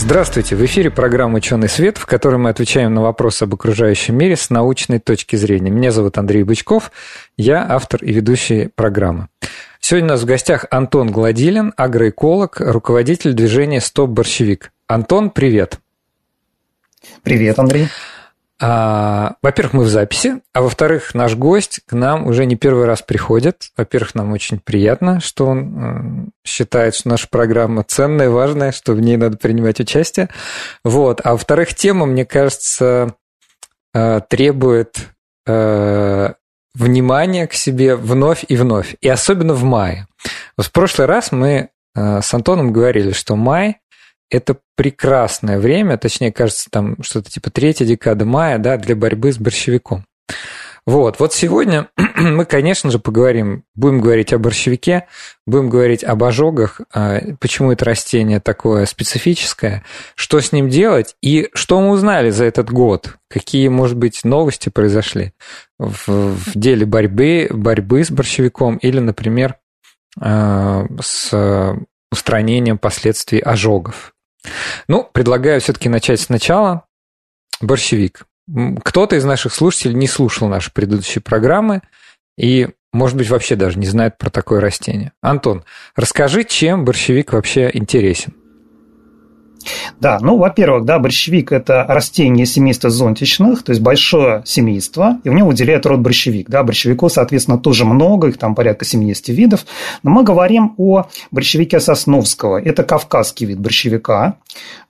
Здравствуйте! В эфире программа «Ученый свет», в которой мы отвечаем на вопросы об окружающем мире с научной точки зрения. Меня зовут Андрей Бычков, я автор и ведущий программы. Сегодня у нас в гостях Антон Гладилин, агроэколог, руководитель движения «Стоп борщевик». Антон, привет! Привет, Андрей! А, во-первых, мы в записи, а во-вторых, наш гость к нам уже не первый раз приходит. Во-первых, нам очень приятно, что он э, считает, что наша программа ценная, важная, что в ней надо принимать участие. Вот. А во-вторых, тема, мне кажется, э, требует э, внимания к себе вновь и вновь, и особенно в мае. В прошлый раз мы с Антоном говорили, что май это прекрасное время, точнее, кажется, там что-то типа третья декада мая, да, для борьбы с борщевиком. Вот, вот сегодня мы, конечно же, поговорим, будем говорить о борщевике, будем говорить об ожогах, а, почему это растение такое специфическое, что с ним делать и что мы узнали за этот год, какие, может быть, новости произошли в, в деле борьбы, борьбы с борщевиком или, например, а, с устранением последствий ожогов. Ну, предлагаю все-таки начать сначала. Борщевик. Кто-то из наших слушателей не слушал наши предыдущие программы и, может быть, вообще даже не знает про такое растение. Антон, расскажи, чем борщевик вообще интересен. Да, ну, во-первых, да, борщевик – это растение семейства зонтичных, то есть большое семейство, и в нем выделяют род борщевик. Да, борщевиков, соответственно, тоже много, их там порядка 70 видов. Но мы говорим о борщевике Сосновского. Это кавказский вид борщевика.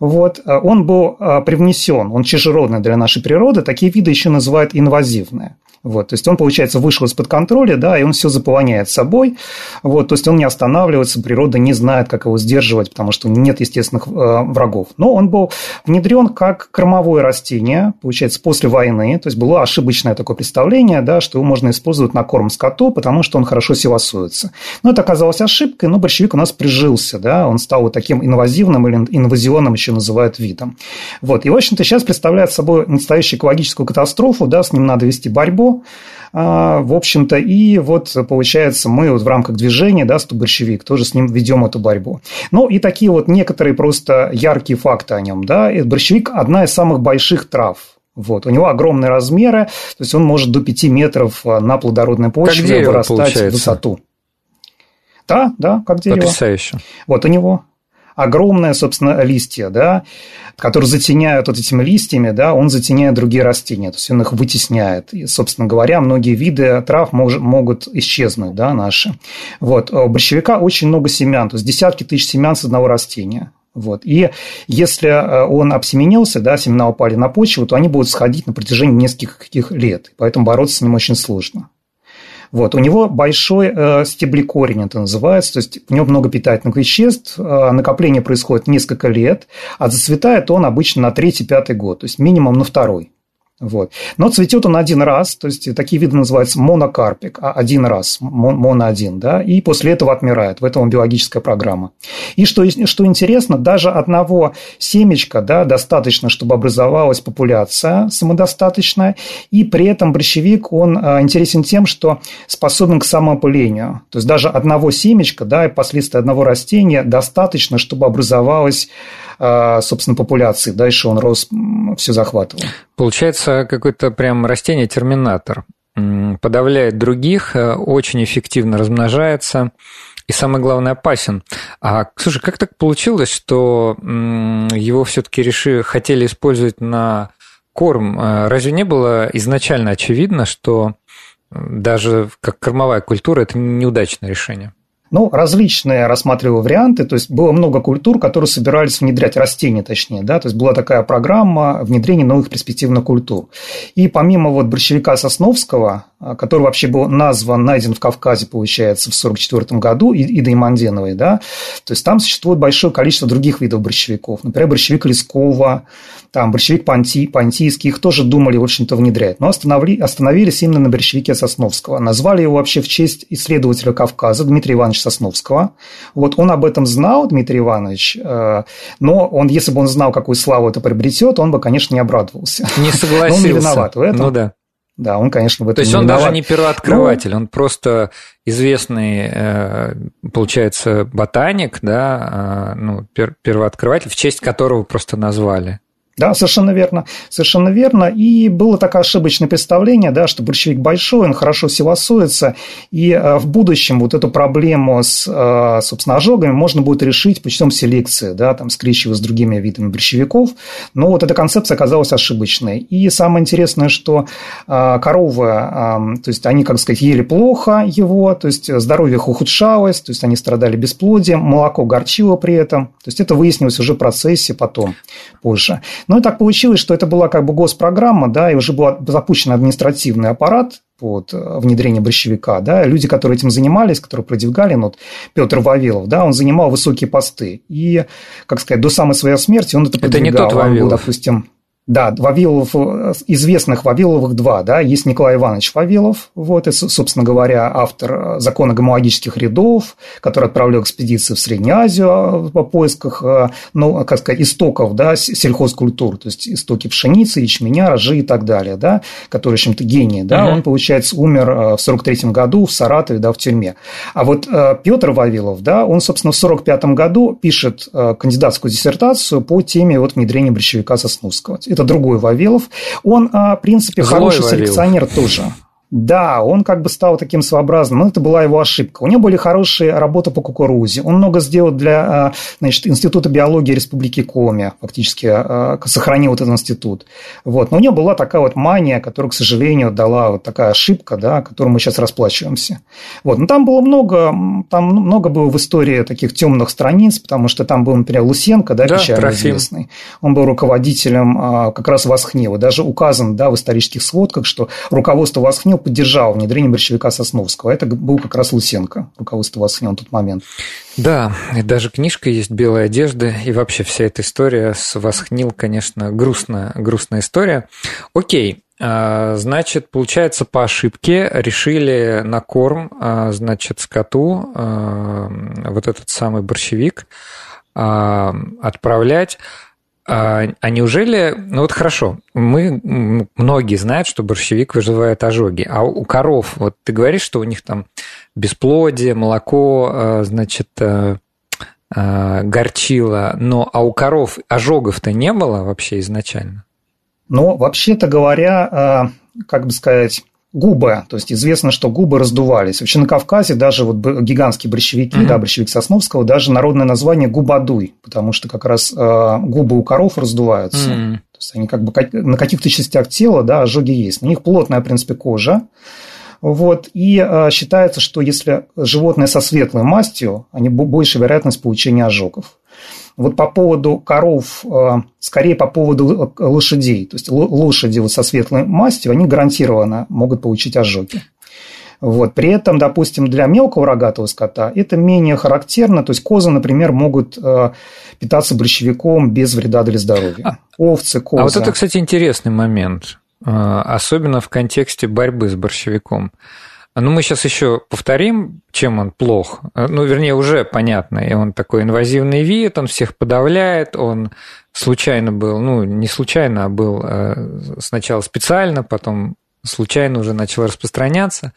Вот. Он был а, привнесен, он чужеродный для нашей природы. Такие виды еще называют инвазивные. Вот, то есть он, получается, вышел из-под контроля, да, и он все заполоняет собой. Вот, то есть он не останавливается, природа не знает, как его сдерживать, потому что нет естественных э, врагов. Но он был внедрен как кормовое растение, получается, после войны. То есть было ошибочное такое представление, да, что его можно использовать на корм скоту, потому что он хорошо севасуется. Но это оказалось ошибкой, но борщевик у нас прижился, да, он стал вот таким инвазивным или инвазионным еще называют видом. Вот, и, в общем-то, сейчас представляет собой настоящую экологическую катастрофу, да, с ним надо вести борьбу, а, в общем-то, и вот получается, мы вот в рамках движения, да, Стуборщевик, тоже с ним ведем эту борьбу. Ну, и такие вот некоторые просто яркие факты о нем, да, борщевик – одна из самых больших трав, вот. У него огромные размеры, то есть он может до 5 метров на плодородной почве вырастать в высоту. Да, да, как дерево. Потрясающе. Вот у него огромные, собственно, листья, да, которые затеняют вот этими листьями, да, он затеняет другие растения, то есть он их вытесняет. И, собственно говоря, многие виды трав мож, могут исчезнуть, да, наши. Вот. У борщевика очень много семян, то есть десятки тысяч семян с одного растения. Вот. И если э, он обсеменился, да, семена упали на почву, то они будут сходить на протяжении нескольких лет. Поэтому бороться с ним очень сложно. Вот. У него большой э, стеблекорень, это называется, то есть у него много питательных веществ, э, накопление происходит несколько лет, а зацветает он обычно на третий-пятый год, то есть минимум на второй. Вот. Но цветет он один раз, то есть такие виды называются монокарпик, а один раз, моно один, да, и после этого отмирает. В этом биологическая программа. И что, что интересно, даже одного семечка да, достаточно, чтобы образовалась популяция самодостаточная, и при этом борщевик, он а, интересен тем, что способен к самоопылению. То есть даже одного семечка, да, и последствия одного растения достаточно, чтобы образовалась собственно, популяции. Дальше он рос, все захватывал. Получается, какой-то прям растение-терминатор. Подавляет других, э, очень эффективно размножается и самое главное опасен. А слушай, как так получилось, что его все-таки решили, хотели использовать на корм? Э, разве не было изначально очевидно, что даже как кормовая культура это неудачное решение? Ну, различные рассматривал варианты, то есть было много культур, которые собирались внедрять растения, точнее, да, то есть была такая программа внедрения новых перспективных культур. И помимо вот борщевика Сосновского, который вообще был назван, найден в Кавказе, получается, в 1944 году, Идой Манденовой, да, то есть там существует большое количество других видов борщевиков. Например, борщевик Лескова, там борщевик Панти, Пантийский, их тоже думали, в общем-то, внедрять. Но остановили, остановились именно на борщевике Сосновского. Назвали его вообще в честь исследователя Кавказа Дмитрия Ивановича Сосновского. Вот он об этом знал, Дмитрий Иванович, э, но он, если бы он знал, какую славу это приобретет, он бы, конечно, не обрадовался. Не согласился. Но он не виноват в этом. Ну да. Да, он, конечно, в этом То есть он виноват. даже не первооткрыватель, ну, он просто известный, э, получается, ботаник, да, а, ну, первооткрыватель, в честь которого просто назвали. Да, совершенно верно. Совершенно верно. И было такое ошибочное представление, да, что борщевик большой, он хорошо севасуется, и э, в будущем вот эту проблему с, э, собственно, ожогами можно будет решить путем селекции, да, там, скрещивая с другими видами борщевиков. Но вот эта концепция оказалась ошибочной. И самое интересное, что э, коровы, то есть они, как сказать, ели плохо его, то есть здоровье их ухудшалось, то есть они страдали бесплодием, молоко горчило при этом. То есть это выяснилось уже в процессе потом, позже. Ну и так получилось, что это была как бы госпрограмма, да, и уже был запущен административный аппарат под э, внедрение борщевика, да, люди, которые этим занимались, которые продвигали, ну, вот Петр Вавилов, да, он занимал высокие посты, и, как сказать, до самой своей смерти он это продвигал. Это не тот Вавилов. Он был, допустим, да, Вавилов, э, известных Вавиловых два, да, есть Николай Иванович Вавилов, вот, и, собственно говоря, автор э, закона гомологических рядов, который отправлял экспедиции в Среднюю Азию по поисках, э, ну, как сказать, истоков, да, сельхозкультур, то есть истоки пшеницы, ячменя, ржи и так далее, да, который, в общем-то, гений, да, угу. он, получается, умер в 43 году в Саратове, да, в тюрьме. А вот Петр Вавилов, да, он, собственно, в 45 году пишет кандидатскую диссертацию по теме вот внедрения борщевика Сосновского это другой Вавилов. Он, а, в принципе, Злой хороший Вавилов. селекционер тоже. Да, он как бы стал таким своеобразным, но это была его ошибка. У него были хорошие работы по кукурузе. Он много сделал для а, значит, Института биологии Республики Коми, фактически а, сохранил этот институт. Вот. Но у него была такая вот мания, которую, к сожалению, дала вот такая ошибка, да, которую мы сейчас расплачиваемся. Вот. Но там было много, там много было в истории таких темных страниц, потому что там был, например, Лусенко, да, да печально известный. Он был руководителем а, как раз Восхнева. Даже указан да, в исторических сводках, что руководство Восхнева поддержал внедрение борщевика Сосновского. Это был как раз Лысенко, руководство Восхнева на тот момент. Да, и даже книжка есть «Белая одежда», и вообще вся эта история с Восхнил, конечно, грустная, грустная история. Окей, а, Значит, получается, по ошибке решили на корм, а, значит, скоту а, вот этот самый борщевик отправлять. А, а неужели, ну вот хорошо, мы, многие знают, что борщевик вызывает ожоги, а у коров, вот ты говоришь, что у них там бесплодие, молоко, а, значит, а, горчило, но а у коров ожогов-то не было вообще изначально? Ну, вообще-то говоря, как бы сказать, губы, то есть известно, что губы раздувались. Вообще на Кавказе даже вот гигантские борщевики, mm-hmm. да, борщевик Сосновского, даже народное название губадуй, потому что как раз э, губы у коров раздуваются. Mm-hmm. То есть они как бы на каких-то частях тела, да, ожоги есть. На них плотная, в принципе, кожа. Вот, и э, считается, что если животное со светлой мастью, они больше вероятность получения ожогов. Вот по поводу коров, э, скорее по поводу э, лошадей. То есть лошади вот со светлой мастью, они гарантированно могут получить ожоги. Вот. При этом, допустим, для мелкого рогатого скота это менее характерно. То есть козы, например, могут э, питаться борщевиком без вреда для здоровья. А, Овцы, козы. А вот это, кстати, интересный момент. Особенно в контексте борьбы с борщевиком. Ну, мы сейчас еще повторим, чем он плох. Ну, вернее, уже понятно. И он такой инвазивный вид, он всех подавляет, он случайно был, ну, не случайно, а был э, сначала специально, потом случайно уже начал распространяться.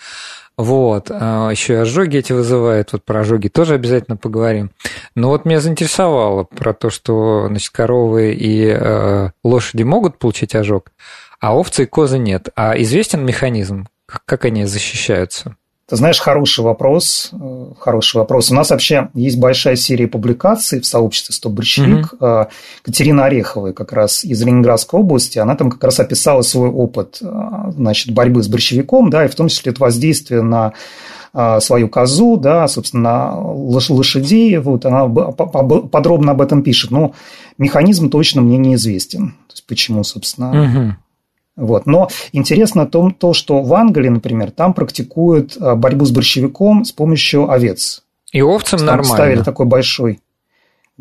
Вот. А еще и ожоги эти вызывает. Вот про ожоги тоже обязательно поговорим. Но вот меня заинтересовало про то, что значит, коровы и э, лошади могут получить ожог, а овцы и козы нет. А известен механизм, как они защищаются? Ты знаешь, хороший вопрос. Э, хороший вопрос. У нас вообще есть большая серия публикаций в сообществе «Стоп борщевик». Mm-hmm. Катерина Орехова как раз из Ленинградской области, она там как раз описала свой опыт э, значит, борьбы с борщевиком, да, и в том числе это воздействие на свою козу, да, собственно, лошадей, вот она подробно об этом пишет, но механизм точно мне неизвестен, то есть почему, собственно, угу. Вот. Но интересно то, то, что в Англии, например, там практикуют а, борьбу с борщевиком с помощью овец. И овцам там нормально. Ставили такой большой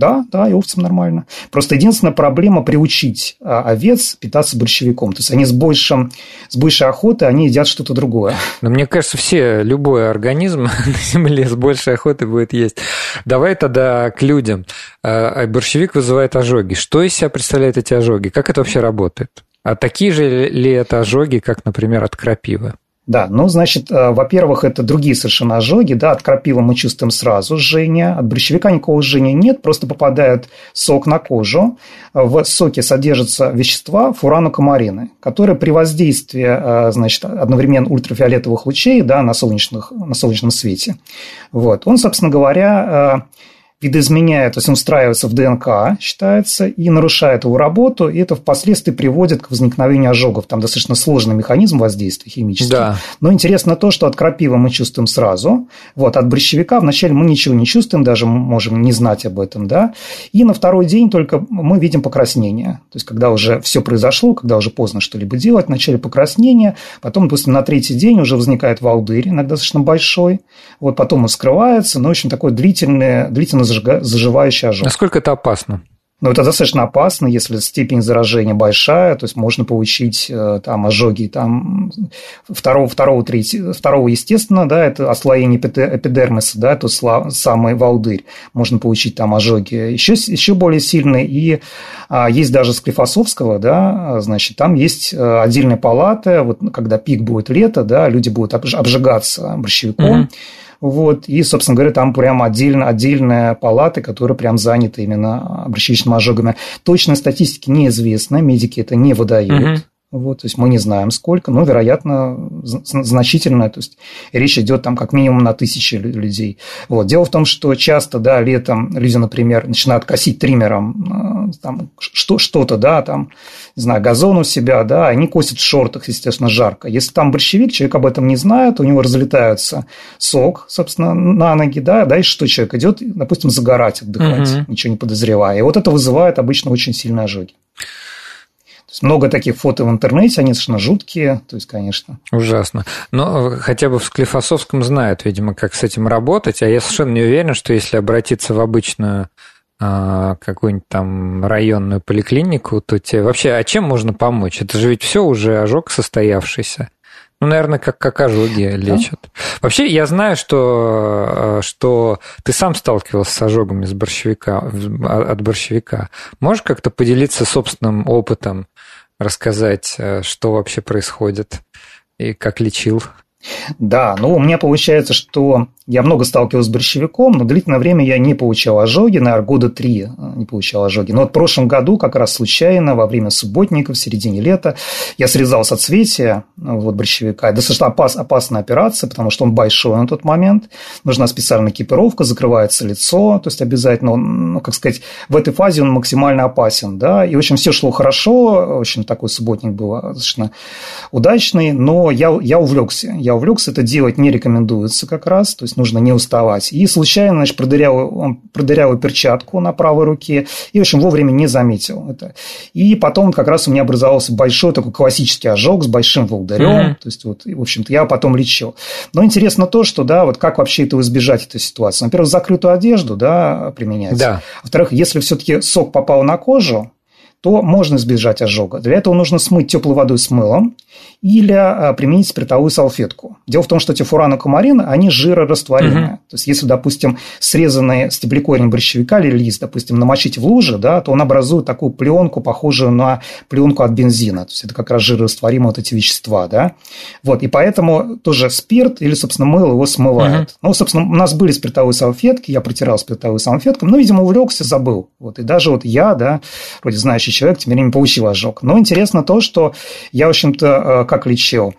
да, да, и овцам нормально. Просто единственная проблема приучить а, овец питаться борщевиком. То есть они с, большим, с большей охотой, они едят что-то другое. Но мне кажется, все, любой организм на Земле с большей охотой будет есть. Давай тогда к людям. А, борщевик вызывает ожоги. Что из себя представляют эти ожоги? Как это вообще работает? А такие же ли это ожоги, как, например, от крапивы? Да, ну, значит, э, во-первых, это другие совершенно ожоги, да, от крапивы мы чувствуем сразу жжение, от борщевика никакого жжения нет, просто попадает сок на кожу, в соке содержатся вещества фуранокомарины, которые при воздействии, э, значит, одновременно ультрафиолетовых лучей, да, на, солнечных, на солнечном свете, вот, он, собственно говоря, э, видоизменяет, то есть он встраивается в ДНК, считается, и нарушает его работу, и это впоследствии приводит к возникновению ожогов. Там достаточно сложный механизм воздействия химический. Да. Но интересно то, что от крапивы мы чувствуем сразу, вот, от борщевика вначале мы ничего не чувствуем, даже можем не знать об этом, да, и на второй день только мы видим покраснение. То есть, когда уже все произошло, когда уже поздно что-либо делать, вначале покраснение, потом, допустим, на третий день уже возникает волдырь, иногда достаточно большой, вот, потом он скрывается, но, в общем, такое длительное, длительно заживающий ожог. Насколько это опасно? Но это достаточно опасно, если степень заражения большая, то есть можно получить э, там ожоги там, второго, второго, третьего, второго, естественно, да, это ослоение эпидермиса, да, это самый волдырь, можно получить там ожоги еще, еще более сильные, и а, есть даже Склифосовского, да, значит, там есть э, отдельные палаты, вот когда пик будет лето, да, люди будут обжигаться борщевиком, mm-hmm вот, и, собственно говоря, там прям отдельно, отдельная палата, которая прям занята именно обращающими ожогами. Точной статистики неизвестно, медики это не выдают. Угу. Вот, то есть мы не знаем сколько, но, вероятно, значительно. То есть речь идет там как минимум на тысячи людей. Вот. Дело в том, что часто, да, летом люди, например, начинают косить триммером э, там, что, что-то, да, там, не знаю, газон у себя, да, они косят в шортах, естественно, жарко. Если там борщевик, человек об этом не знает, у него разлетается сок, собственно, на ноги, да, дальше что человек идет, допустим, загорать, отдыхать, угу. ничего не подозревая. И вот это вызывает обычно очень сильные ожоги. Есть много таких фото в интернете, они совершенно жуткие, то есть, конечно. Ужасно. Но хотя бы в Склифосовском знают, видимо, как с этим работать, а я совершенно не уверен, что если обратиться в обычную а, какую-нибудь там районную поликлинику, то тебе вообще, а чем можно помочь? Это же ведь все уже ожог состоявшийся. Ну, наверное, как, как ожоги лечат. Да? Вообще, я знаю, что, э, что ты сам сталкивался с ожогами с борщевика, от борщевика. Можешь как-то поделиться собственным опытом, рассказать, э, что вообще происходит и как лечил? Да, ну, у меня получается, что я много сталкивался с борщевиком, но длительное время я не получал ожоги, наверное, года три э, не получал ожоги. Но вот в прошлом году, как раз случайно, во время субботника, в середине лета, я срезал соцветия э, вот, борщевика. Достаточно опас, опасная операция, потому что он большой на тот момент. Нужна специальная экипировка, закрывается лицо, то есть обязательно, он, ну, как сказать, в этой фазе он максимально опасен. Да? И, в общем, все шло хорошо, в общем, такой субботник был достаточно удачный, но я, я увлекся. Я увлекся, это делать не рекомендуется как раз, то есть нужно не уставать. И случайно, значит, продырял, он продырял перчатку на правой руке и, в общем, вовремя не заметил это. И потом как раз у меня образовался большой такой классический ожог с большим волдырем. Mm-hmm. То есть, вот, в общем-то, я потом лечил. Но интересно то, что, да, вот как вообще этого избежать, этой ситуации. Во-первых, закрытую одежду, да, применять. Да. Во-вторых, если все-таки сок попал на кожу, то можно избежать ожога. Для этого нужно смыть теплой водой с мылом или а, применить спиртовую салфетку. Дело в том, что эти фуранокумарины, они жирорастворимые. Угу. То есть, если, допустим, срезанный стеблекорень борщевика или лист, допустим, намочить в луже, да, то он образует такую пленку, похожую на пленку от бензина. То есть, это как раз жирорастворимые вот эти вещества. Да? Вот, и поэтому тоже спирт или, собственно, мыло его смывает. Угу. Ну, собственно, у нас были спиртовые салфетки, я протирал спиртовую салфетку, но, видимо, увлекся, забыл. Вот, и даже вот я, да, вроде знающий верующий человек, тем не менее, получил ожог. Но интересно то, что я, в общем-то, э, как лечил.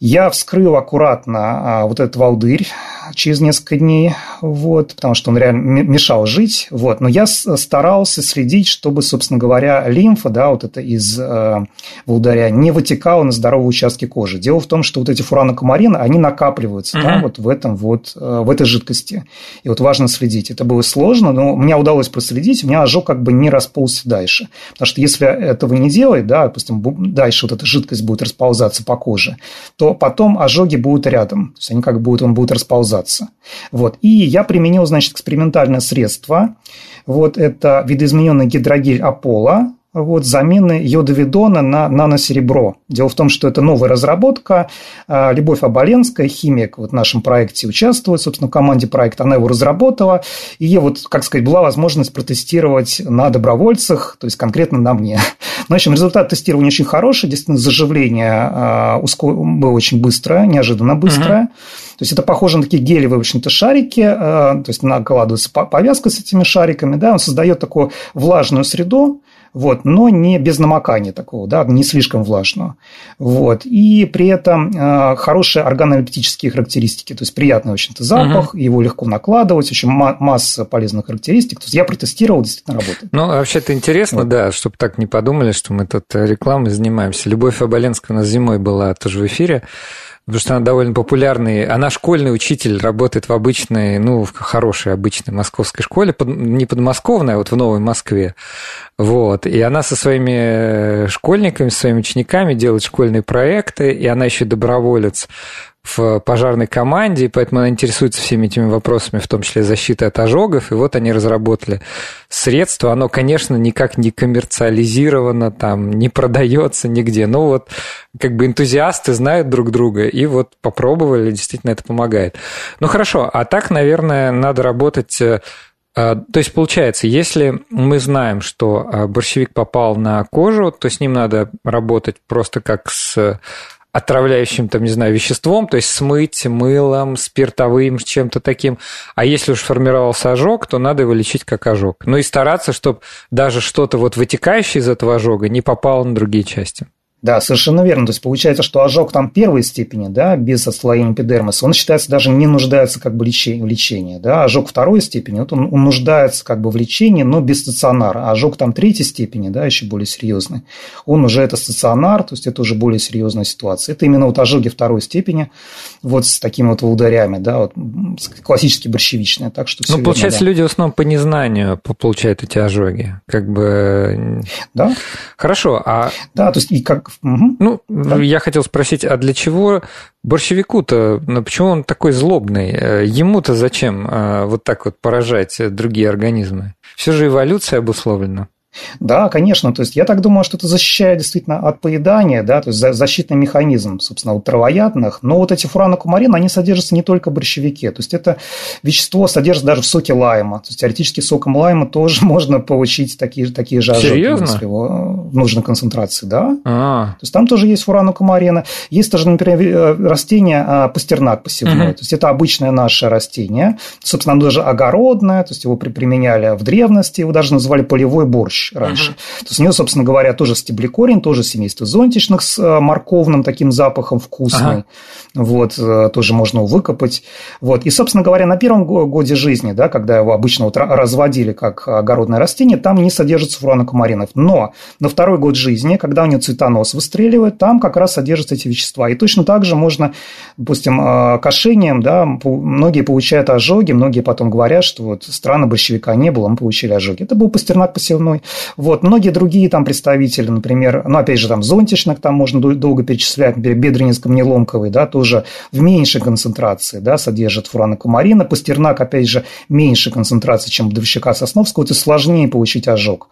Я вскрыл аккуратно а, вот этот волдырь, через несколько дней, вот, потому что он реально мешал жить, вот. Но я старался следить, чтобы, собственно говоря, лимфа, да, вот это из э, волдыря, не вытекала на здоровые участки кожи. Дело в том, что вот эти фуранокомарины, они накапливаются, uh-huh. да, вот в этом вот, э, в этой жидкости. И вот важно следить. Это было сложно, но мне удалось проследить, у меня ожог как бы не расползся дальше. Потому что если этого не делать, да, допустим, дальше вот эта жидкость будет расползаться по коже, то потом ожоги будут рядом. То есть они как будут, он будет расползаться. Вот. И я применил, значит, экспериментальное средство. Вот это видоизмененный гидрогель Аполло, вот, замены йодовидона на наносеребро. Дело в том, что это новая разработка. А, Любовь Оболенская, химик, вот в нашем проекте участвует, собственно, в команде проекта, она его разработала. И вот, как сказать, была возможность протестировать на добровольцах, то есть конкретно на мне. Ну, в общем, результат тестирования очень хороший, действительно, заживление а, было очень быстрое, неожиданно быстрое. То есть это похоже на такие гелевые, в общем-то, шарики, а, то есть накладывается повязка с этими шариками, да, он создает такую влажную среду, вот, но не без намокания такого, да, не слишком влажного. Вот, и при этом э, хорошие органолептические характеристики, то есть приятный, в общем-то, запах, угу. его легко накладывать, в общем, масса полезных характеристик. То есть я протестировал, действительно работает. Ну, вообще-то интересно, вот. да, чтобы так не подумали, что мы тут рекламой занимаемся. Любовь Оболенская у нас зимой была тоже в эфире потому что она довольно популярный. Она школьный учитель, работает в обычной, ну, в хорошей обычной московской школе, не подмосковной, а вот в Новой Москве. Вот. И она со своими школьниками, со своими учениками делает школьные проекты, и она еще доброволец в пожарной команде, и поэтому она интересуется всеми этими вопросами, в том числе защиты от ожогов. И вот они разработали средство. Оно, конечно, никак не коммерциализировано, там, не продается нигде. Но вот как бы энтузиасты знают друг друга, и вот попробовали, действительно это помогает. Ну хорошо, а так, наверное, надо работать э, э, то есть, получается, если мы знаем, что э, борщевик попал на кожу, то с ним надо работать просто как с отравляющим, там, не знаю, веществом, то есть смыть мылом, спиртовым, чем-то таким. А если уж формировался ожог, то надо его лечить как ожог. Ну и стараться, чтобы даже что-то вот вытекающее из этого ожога не попало на другие части. Да, совершенно верно. То есть получается, что ожог там первой степени, да, без отслоения эпидермиса, он считается даже не нуждается как бы в лечении. Да? Ожог второй степени, вот он, он нуждается как бы в лечении, но без стационара. А ожог там третьей степени, да, еще более серьезный, он уже это стационар, то есть это уже более серьезная ситуация. Это именно вот ожоги второй степени, вот с такими вот волдырями, да, вот классически борщевичные. Так что ну, получается, да. люди в основном по незнанию получают эти ожоги. Как бы... Да. Хорошо, а... Да, то есть и как Угу. Ну, да. я хотел спросить, а для чего борщевику-то, ну, почему он такой злобный? Э, ему-то зачем э, вот так вот поражать другие организмы? Все же эволюция обусловлена. Да, конечно. То есть я так думаю, что это защищает действительно от поедания, да, то есть защитный механизм, собственно, у травоядных. Но вот эти фуранокумарины, они содержатся не только в борщевике. То есть это вещество содержится даже в соке лайма. То есть теоретически соком лайма тоже можно получить такие, такие же ожоги. Серьезно? Если его в нужной концентрации, да. А-а-а. То есть там тоже есть фуранокумарина. Есть тоже, например, э, растение а, пастернак посевной. Угу. То есть это обычное наше растение. Собственно, оно даже огородное, то есть его применяли в древности, его даже называли полевой борщ борщ раньше. Uh-huh. То есть у нее, собственно говоря, тоже стеблекорень, тоже семейство зонтичных с э, морковным таким запахом вкусный. Uh-huh. Вот, э, тоже можно его выкопать. Вот. И, собственно говоря, на первом годе жизни, да, когда его обычно вот разводили как огородное растение, там не содержится фуранокумаринов. Но на второй год жизни, когда у него цветонос выстреливает, там как раз содержатся эти вещества. И точно так же можно, допустим, э, кошением, да, многие получают ожоги, многие потом говорят, что вот странно борщевика не было, мы получили ожоги. Это был пастернак посевной. Вот. Многие другие там представители, например, ну, опять же, там зонтичных там можно долго перечислять, например, бедренецко-мнеломковый, да, тоже в меньшей концентрации, да, содержит фуранокумарина. Пастернак, опять же, меньше концентрации, чем бодовщика сосновского, это сложнее получить ожог.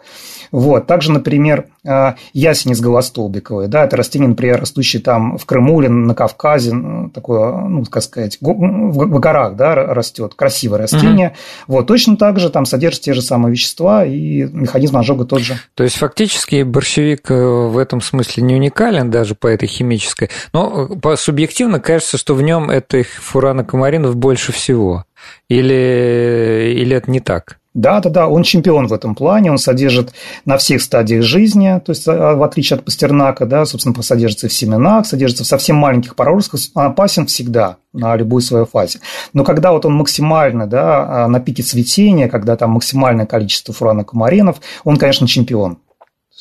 Вот. Также, например, а, ясенец голостолбиковый, да, это растение, например, растущее там в Крыму или на Кавказе, такое, ну, как сказать, в горах, да, растет, красивое растение. Угу. Вот. Точно так же там содержит те же самые вещества, и механизм ожога тот же. То есть, фактически, борщевик э, в этом смысле не уникален даже по этой химической, но э, по субъективно кажется, что в нем этих фуранокомаринов больше всего. Или, или это не так? Да, да, да, он чемпион в этом плане, он содержит на всех стадиях жизни, то есть а, в отличие от пастернака, да, собственно, содержится в семенах, содержится в совсем маленьких проростках, он опасен всегда на любой своей фазе. Но когда вот он максимально, да, а, на пике цветения, когда там максимальное количество фуранокумаринов, он, конечно, чемпион.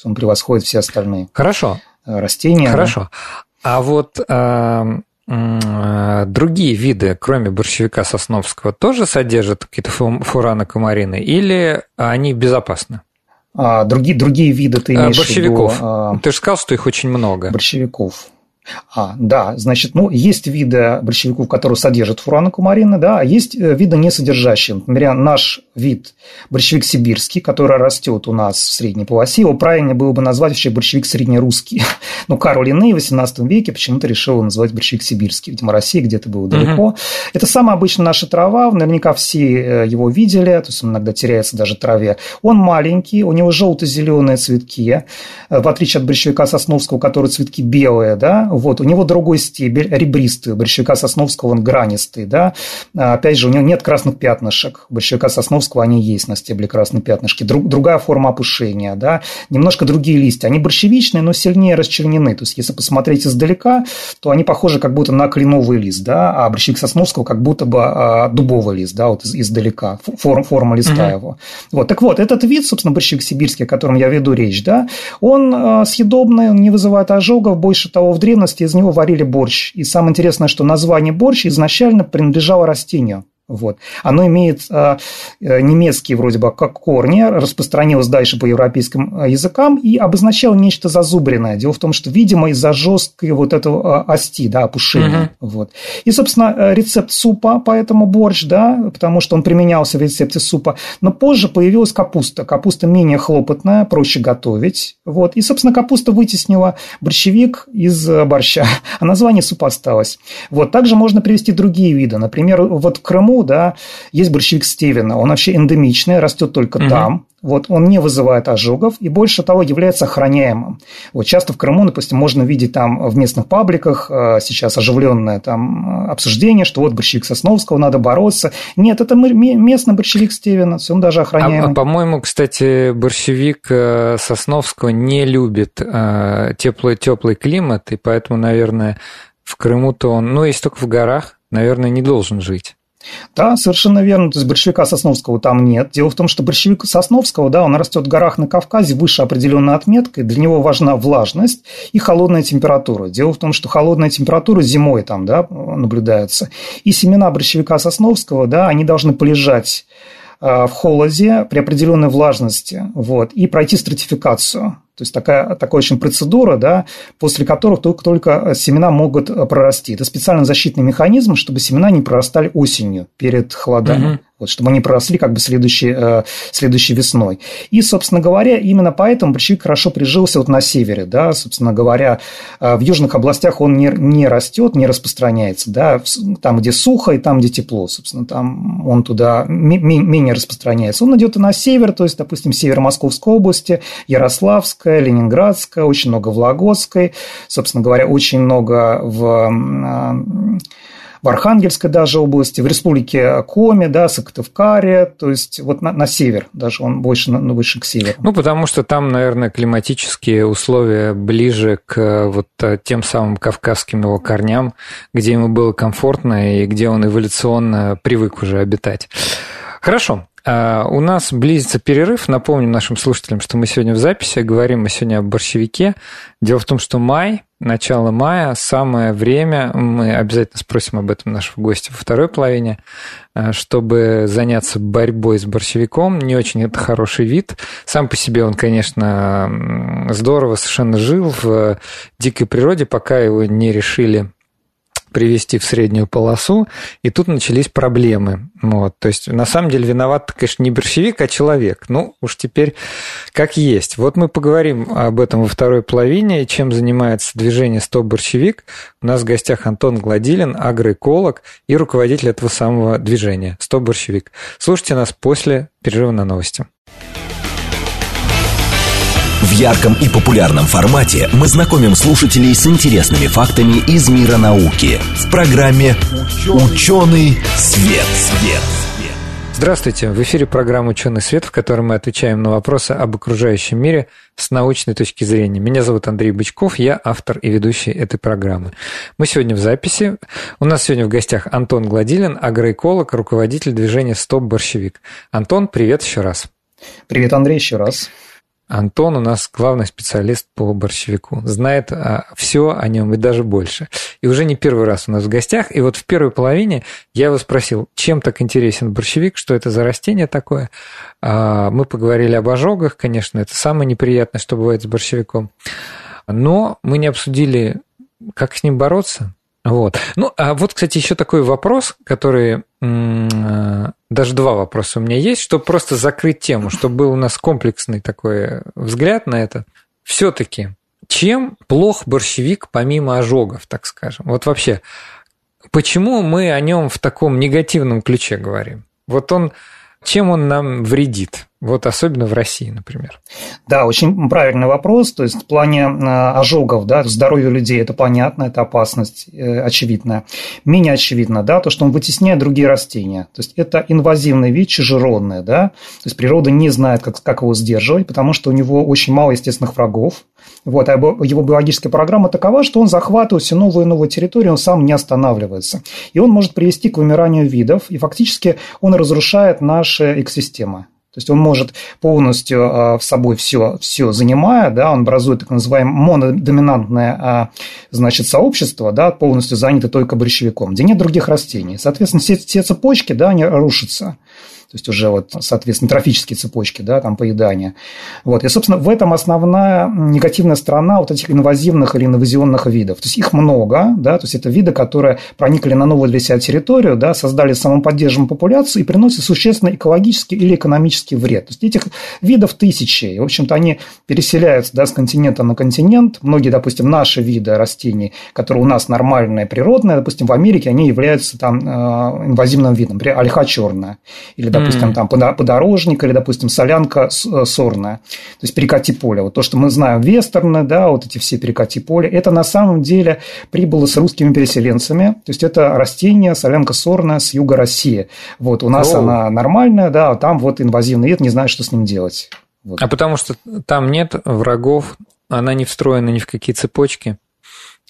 Он превосходит все остальные. Хорошо. Растения. Хорошо. Да. А вот э, Э, другие виды, кроме борщевика сосновского, тоже содержат какие-то фураны, комарины, или они безопасны? А, другие, другие виды ты имеешь борщевиков. в виду? А... Ты же сказал, что их очень много. Борщевиков. А, да, значит, ну, есть виды борщевиков, которые содержат фуранокумарины, да, а есть э, виды не содержащие. Например, наш вид борщевик сибирский, который растет у нас в средней полосе, его правильнее было бы назвать вообще борщевик среднерусский. Но Карл Линней в XVIII веке почему-то решил его называть борщевик сибирский. Видимо, Россия где-то была далеко. Угу. Это самая обычная наша трава, наверняка все э, его видели, то есть он иногда теряется даже траве. Он маленький, у него желто-зеленые цветки, э, в отличие от борщевика сосновского, который цветки белые, да, вот, у него другой стебель, ребристый, у борщевика Сосновского он гранистый, да. А, опять же, у него нет красных пятнышек. У борщевика Сосновского они есть на стебле красные пятнышки. Друг, другая форма опушения, да. Немножко другие листья. Они борщевичные, но сильнее расчленены. То есть, если посмотреть издалека, то они похожи как будто на кленовый лист, да, а борщевик Сосновского как будто бы а, дубовый лист, да, вот издалека, форм, форма листа угу. его. Вот, так вот, этот вид, собственно, борщевик сибирский, о котором я веду речь, да, он а, съедобный, он не вызывает ожогов, больше того, в древности древности из него варили борщ. И самое интересное, что название борщ изначально принадлежало растению. Вот. Оно имеет э, немецкие вроде бы как корни, распространилось дальше по европейским э, языкам и обозначало нечто зазубренное. Дело в том, что, видимо, из-за жесткой вот этого э, ости, да, опушения. Угу. Вот. И, собственно, э, рецепт супа, поэтому борщ, да, потому что он применялся в рецепте супа. Но позже появилась капуста. Капуста менее хлопотная, проще готовить. Вот. И, собственно, капуста вытеснила борщевик из борща, а название супа осталось. Вот. Также можно привести другие виды. Например, вот в Крыму да, есть борщевик Стивена, он вообще эндемичный, растет только угу. там, вот, он не вызывает ожогов и больше того является охраняемым. Вот часто в Крыму, допустим, можно видеть там в местных пабликах э, сейчас оживленное там э, обсуждение, что вот борщевик Сосновского надо бороться. Нет, это местный борщевик Стивена, он даже охраняемый. А, по-моему, кстати, борщевик э, Сосновского не любит теплый теплый климат, и поэтому, наверное, в Крыму-то он, ну, если только в горах, наверное, не должен жить. Да, совершенно верно. То есть борщевика Сосновского там нет. Дело в том, что борщевик Сосновского, да, он растет в горах на Кавказе выше определенной отметкой. Для него важна влажность и холодная температура. Дело в том, что холодная температура зимой там, да, наблюдается. И семена борщевика Сосновского, да, они должны полежать э, в холоде при определенной влажности вот, и пройти стратификацию. То есть такая, такая очень процедура, да, после которых только, только семена могут э, прорасти. Это специальный защитный механизм, чтобы семена не прорастали осенью перед холодами. Угу вот, чтобы они проросли как бы следующей, э, следующей весной. И, собственно говоря, именно поэтому борщевик хорошо прижился вот на севере, да, собственно говоря, э, в южных областях он не, не растет, не распространяется, да, там, где сухо и там, где тепло, собственно, там он туда менее распространяется. Он идет и на север, то есть, допустим, север Московской области, Ярославская, Ленинградская, очень много в собственно говоря, очень много в в Архангельской даже области, в республике Коми, да, Сыктывкаре, то есть вот на, на север, даже он больше, на, выше к северу. Ну, потому что там, наверное, климатические условия ближе к вот э, тем самым кавказским его корням, где ему было комфортно и где он эволюционно привык уже обитать. Хорошо. А, у нас близится перерыв. Напомним нашим слушателям, что мы сегодня в записи, говорим мы сегодня о борщевике. Дело в том, что май, начало мая, самое время, мы обязательно спросим об этом нашего гостя во второй половине, а, чтобы заняться борьбой с борщевиком. Не очень это хороший вид. Сам по себе он, конечно, здорово совершенно жил в дикой природе, пока его не решили привести в среднюю полосу, и тут начались проблемы. Вот, то есть, на самом деле, виноват, конечно, не борщевик, а человек. Ну, уж теперь как есть. Вот мы поговорим об этом во второй половине, чем занимается движение «Стоп борщевик». У нас в гостях Антон Гладилин, агроэколог и руководитель этого самого движения «Стоп борщевик». Слушайте нас после перерыва на новости. В ярком и популярном формате мы знакомим слушателей с интересными фактами из мира науки в программе «Ученый свет». свет. Здравствуйте! В эфире программа «Ученый свет», в которой мы отвечаем на вопросы об окружающем мире с научной точки зрения. Меня зовут Андрей Бычков, я автор и ведущий этой программы. Мы сегодня в записи. У нас сегодня в гостях Антон Гладилин, агроэколог, руководитель движения «Стоп борщевик». Антон, привет еще раз. Привет, Андрей, еще раз. Антон у нас главный специалист по борщевику. Знает а, все о нем и даже больше. И уже не первый раз у нас в гостях. И вот в первой половине я его спросил, чем так интересен борщевик, что это за растение такое. А, мы поговорили об ожогах, конечно, это самое неприятное, что бывает с борщевиком. Но мы не обсудили, как с ним бороться. Вот. Ну, а вот, кстати, еще такой вопрос, который... Даже два вопроса у меня есть, чтобы просто закрыть тему, чтобы был у нас комплексный такой взгляд на это. Все-таки, чем плох борщевик помимо ожогов, так скажем? Вот вообще, почему мы о нем в таком негативном ключе говорим? Вот он чем он нам вредит? Вот особенно в России, например. Да, очень правильный вопрос. То есть в плане э, ожогов, да, здоровье людей это понятно, это опасность э, очевидная. Менее очевидно, да, то, что он вытесняет другие растения. То есть это инвазивный вид, чужеродный, да. То есть природа не знает, как, как его сдерживать, потому что у него очень мало естественных врагов. Вот, а его биологическая программа такова, что он захватывает все новую и новую территорию, он сам не останавливается. И он может привести к вымиранию видов, и фактически он разрушает наши экосистемы. То есть он может полностью а, в собой все, все занимая, да, он образует так называемое монодоминантное а, значит, сообщество, да, полностью занято только борщевиком, где нет других растений. Соответственно, все, все цепочки, да, они рушатся то есть уже вот, соответственно, трофические цепочки, да, там поедания. Вот. И, собственно, в этом основная негативная сторона вот этих инвазивных или инвазионных видов. То есть их много, да, то есть это виды, которые проникли на новую для себя территорию, да, создали самоподдерживаемую популяцию и приносят существенный экологический или экономический вред. То есть этих видов тысячи. И, в общем-то, они переселяются да, с континента на континент. Многие, допустим, наши виды растений, которые у нас нормальные, природные, допустим, в Америке они являются там э, инвазивным видом. Например, ольха черная или, допустим, mm. там подорожник или, допустим, солянка э, сорная, то есть перекати поле. Вот то, что мы знаем вестерны, да, вот эти все перекати поля, это на самом деле прибыло с русскими переселенцами, то есть это растение солянка сорная с юга России. Вот у нас oh. она нормальная, да, а там вот инвазивный вид, не знаю, что с ним делать. Вот. А потому что там нет врагов, она не встроена ни в какие цепочки.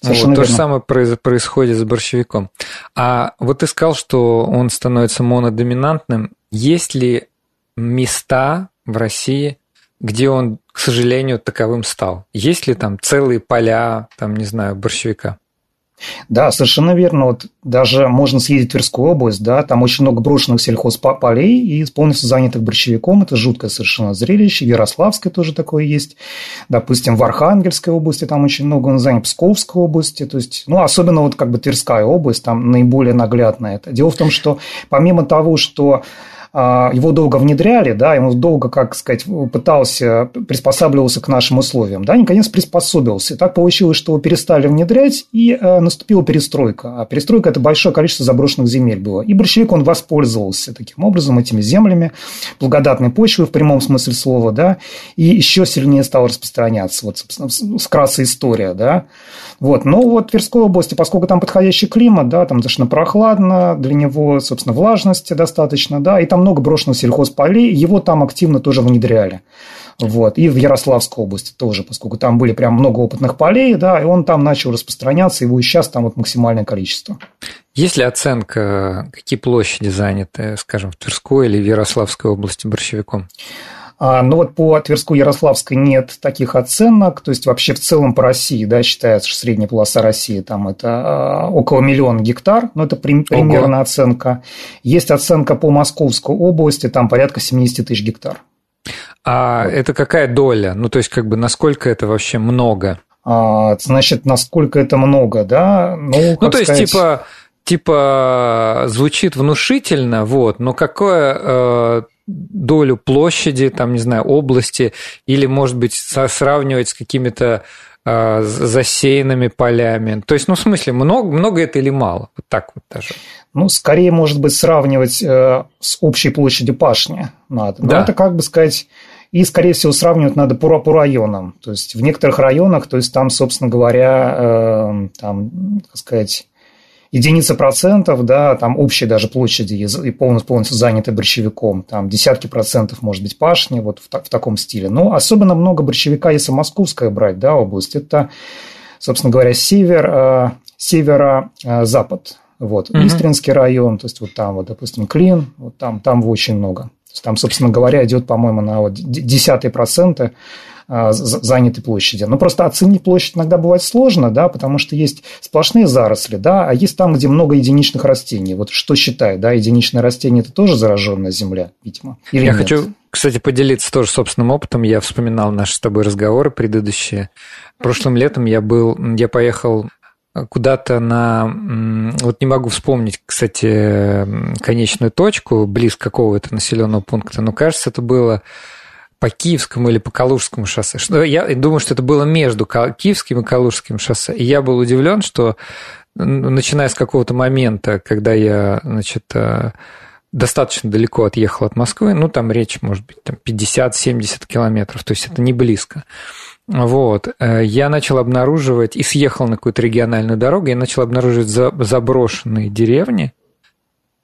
Совершенно вот, то же самое происходит с борщевиком. А вот ты сказал, что он становится монодоминантным. Есть ли места в России, где он, к сожалению, таковым стал? Есть ли там целые поля, там, не знаю, борщевика? Да, совершенно верно. Вот даже можно съездить в Тверскую область, да, там очень много брошенных сельхозполей и полностью занятых борщевиком. Это жуткое совершенно зрелище. В Ярославской тоже такое есть. Допустим, в Архангельской области там очень много он занят, в Псковской области. То есть, ну, особенно вот как бы Тверская область, там наиболее наглядно это. Дело в том, что помимо того, что его долго внедряли, да, ему долго, как сказать, пытался, приспосабливался к нашим условиям, да, наконец приспособился. И так получилось, что его перестали внедрять, и э, наступила перестройка. А перестройка – это большое количество заброшенных земель было. И большевик, он воспользовался таким образом этими землями, благодатной почвой в прямом смысле слова, да, и еще сильнее стал распространяться. Вот, собственно, вкратце история, да. Вот. Но вот в Тверской области, поскольку там подходящий климат, да, там достаточно прохладно, для него, собственно, влажности достаточно, да, и там много брошенных сельхозполей, его там активно тоже внедряли. Вот. И в Ярославской области тоже, поскольку там были прям много опытных полей, да, и он там начал распространяться, его и сейчас там вот максимальное количество. Есть ли оценка, какие площади заняты, скажем, в Тверской или в Ярославской области борщевиком? А, Но ну вот по Тверской Ярославской нет таких оценок. То есть вообще в целом по России да, считается, что средняя полоса России там это а, около миллиона гектар. Но это примерно Ого. оценка. Есть оценка по Московской области, там порядка 70 тысяч гектар. А вот. это какая доля? Ну, то есть, как бы, насколько это вообще много? А, значит, насколько это много, да? Ну, ну то есть, типа, типа, звучит внушительно, вот, но какое э, долю площади, там, не знаю, области, или, может быть, сравнивать с какими-то э, засеянными полями. То есть, ну, в смысле, много, много это или мало? Вот так вот даже. Ну, скорее, может быть, сравнивать э, с общей площадью пашни надо. Но да. это, как бы сказать, и, скорее всего, сравнивать надо по, по районам. То есть, в некоторых районах, то есть, там, собственно говоря, э, там, так сказать, единицы процентов, да, там общей даже площади и полностью, полностью заняты борщевиком, там десятки процентов, может быть, пашни, вот в, в таком стиле. Но особенно много борщевика, если московская брать, да, область, это, собственно говоря, север, э, северо-запад, вот, mm Истринский район, то есть вот там вот, допустим, Клин, вот там, там очень много. Там, собственно говоря, идет, по-моему, на вот десятые проценты занятой площади. Но просто оценить площадь иногда бывает сложно, да, потому что есть сплошные заросли, да, а есть там, где много единичных растений. Вот что считает, да, единичное растение – это тоже зараженная земля, видимо, или Я нет? хочу, кстати, поделиться тоже собственным опытом. Я вспоминал наши с тобой разговоры предыдущие. Прошлым летом я был, я поехал куда-то на... Вот не могу вспомнить, кстати, конечную точку близ какого-то населенного пункта, но кажется, это было по Киевскому или по Калужскому шоссе. Что, я думаю, что это было между Киевским и Калужским шоссе. И я был удивлен, что начиная с какого-то момента, когда я, значит, э, достаточно далеко отъехал от Москвы, ну, там речь, может быть, там 50-70 километров, то есть это не близко. Вот. Э, я начал обнаруживать, и съехал на какую-то региональную дорогу, я начал обнаруживать заброшенные деревни,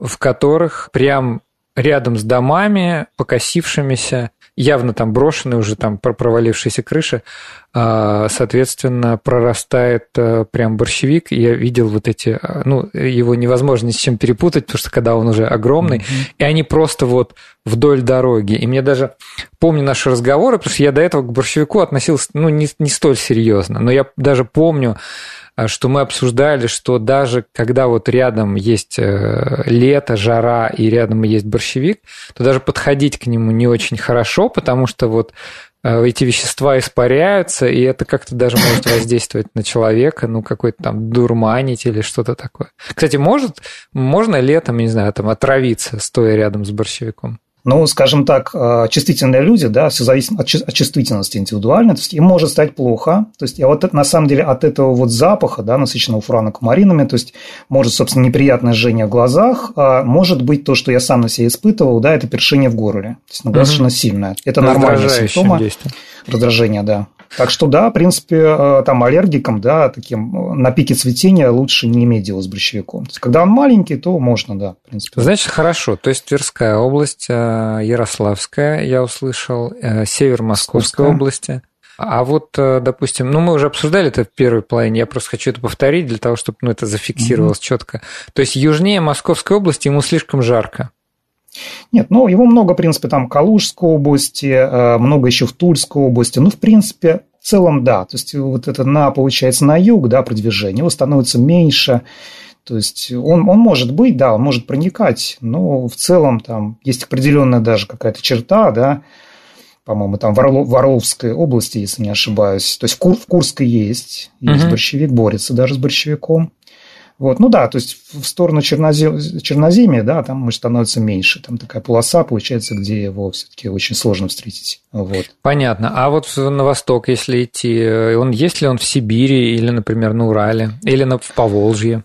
в которых прям рядом с домами, покосившимися, явно там брошенные уже там провалившиеся крыши, а, соответственно, прорастает э, прям борщевик. Я видел вот эти, а, ну, его невозможно ни с чем перепутать, потому что когда он уже огромный, mm-hmm. и они просто вот вдоль дороги. И мне даже помню наши разговоры, потому что я до этого к борщевику относился, ну, не, не столь серьезно, но я даже помню, что мы обсуждали, что даже когда вот рядом есть э, лето, жара и рядом есть борщевик, то даже подходить к нему не очень хорошо, потому что вот э, эти вещества испаряются, и это как-то даже может воздействовать на человека, ну, какой-то там дурманить или что-то такое. Кстати, может, можно летом, не знаю, там отравиться, стоя рядом с борщевиком? Ну, скажем так, э, чувствительные люди, да, все зависит от чувствительности индивидуально, то есть им может стать плохо, то есть, а вот на самом деле от этого вот запаха, да, насыщенного фуранокумаринами, то есть, может, собственно, неприятное жжение в глазах, а может быть то, что я сам на себе испытывал, да, это першение в горле, то есть, ну, достаточно угу. сильное. Это нормальные симптомы. Действие. Раздражение, да. Так что да, в принципе, э, там аллергикам, да, таким э, на пике цветения лучше не иметь дело с борщевиком. То есть, когда он маленький, то можно, да, в принципе. Значит, хорошо. То есть Тверская область, э, Ярославская, я услышал, север Московской области. А вот, допустим, ну мы уже обсуждали это в первой половине, я просто хочу это повторить для того, чтобы ну, это зафиксировалось mm-hmm. четко. То есть южнее Московской области ему слишком жарко. Нет, ну, его много, в принципе, там в Калужской области, э, много еще в Тульской области. Ну, в принципе, в целом, да. То есть, вот это на, получается, на юг, да, продвижение, его становится меньше. То есть, он, он может быть, да, он может проникать, но в целом там есть определенная даже какая-то черта, да, по-моему, там в, Орлов, в Орловской области, если не ошибаюсь. То есть, в, Кур, в Курской есть, есть uh-huh. борщевик, борется даже с борщевиком. Вот, ну да, то есть в сторону чернозем... черноземья, да, там может становится меньше. Там такая полоса получается, где его все-таки очень сложно встретить. Вот. Понятно. А вот на восток, если идти, он есть ли он в Сибири или, например, на Урале, или на, в Поволжье?